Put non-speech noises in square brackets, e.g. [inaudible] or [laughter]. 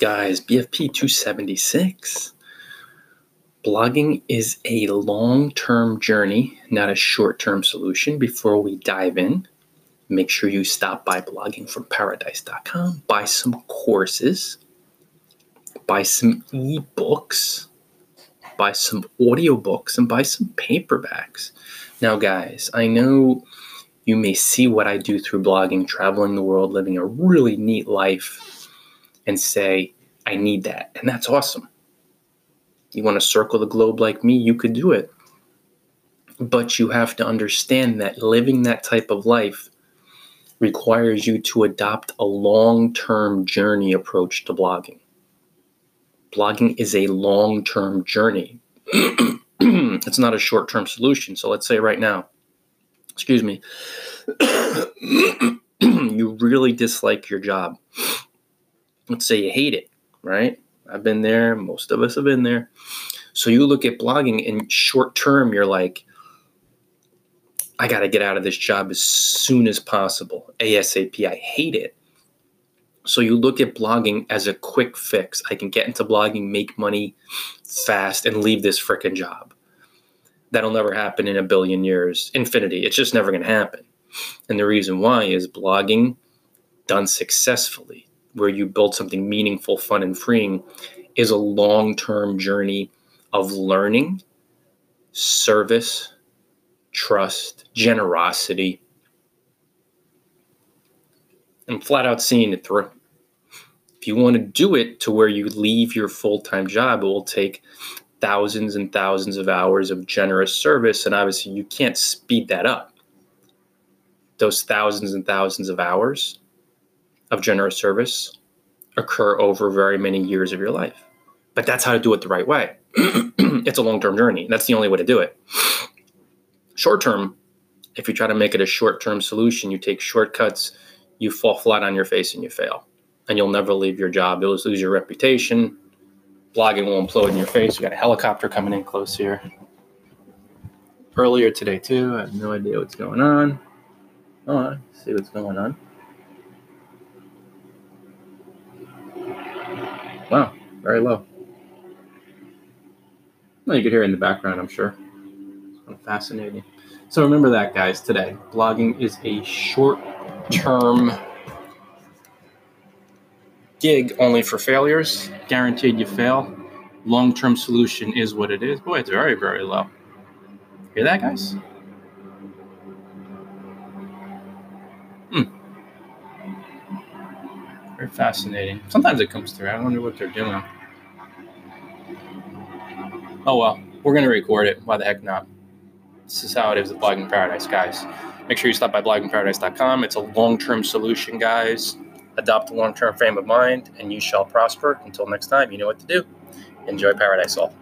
Guys, BFP 276. Blogging is a long term journey, not a short term solution. Before we dive in, make sure you stop by bloggingfromparadise.com, buy some courses, buy some ebooks, buy some audiobooks, and buy some paperbacks. Now, guys, I know you may see what I do through blogging, traveling the world, living a really neat life, and say, I need that. And that's awesome. You want to circle the globe like me, you could do it. But you have to understand that living that type of life requires you to adopt a long term journey approach to blogging. Blogging is a long term journey. [clears throat] it's not a short term solution. So let's say right now, excuse me, [clears throat] you really dislike your job. Let's say you hate it, right? I've been there. Most of us have been there. So you look at blogging in short term, you're like, I got to get out of this job as soon as possible. ASAP. I hate it. So you look at blogging as a quick fix. I can get into blogging, make money fast, and leave this freaking job. That'll never happen in a billion years. Infinity. It's just never going to happen. And the reason why is blogging done successfully, where you build something meaningful, fun, and freeing, is a long term journey of learning, service, trust, generosity, and flat out seeing it through. If you want to do it to where you leave your full time job, it will take thousands and thousands of hours of generous service. And obviously, you can't speed that up. Those thousands and thousands of hours of generous service occur over very many years of your life. But that's how to do it the right way. [clears throat] it's a long term journey. That's the only way to do it. Short term, if you try to make it a short term solution, you take shortcuts, you fall flat on your face and you fail. And you'll never leave your job. You'll lose your reputation blogging will implode in your face. We got a helicopter coming in close here. Earlier today, too. I have no idea what's going on. Oh, I see what's going on. Wow, very low. Well, you could hear it in the background, I'm sure. Fascinating. So remember that, guys, today. Blogging is a short term gig only for failures. Guaranteed you fail. Long term solution is what it is. Boy, it's very, very low. Hear that, guys? Very fascinating. Sometimes it comes through. I wonder what they're doing. Oh well, we're to record it. Why the heck not? This is how it is with Blogging Paradise, guys. Make sure you stop by bloggingparadise.com. It's a long term solution, guys adopt a long term frame of mind, and you shall prosper. Until next time, you know what to do. Enjoy paradise all.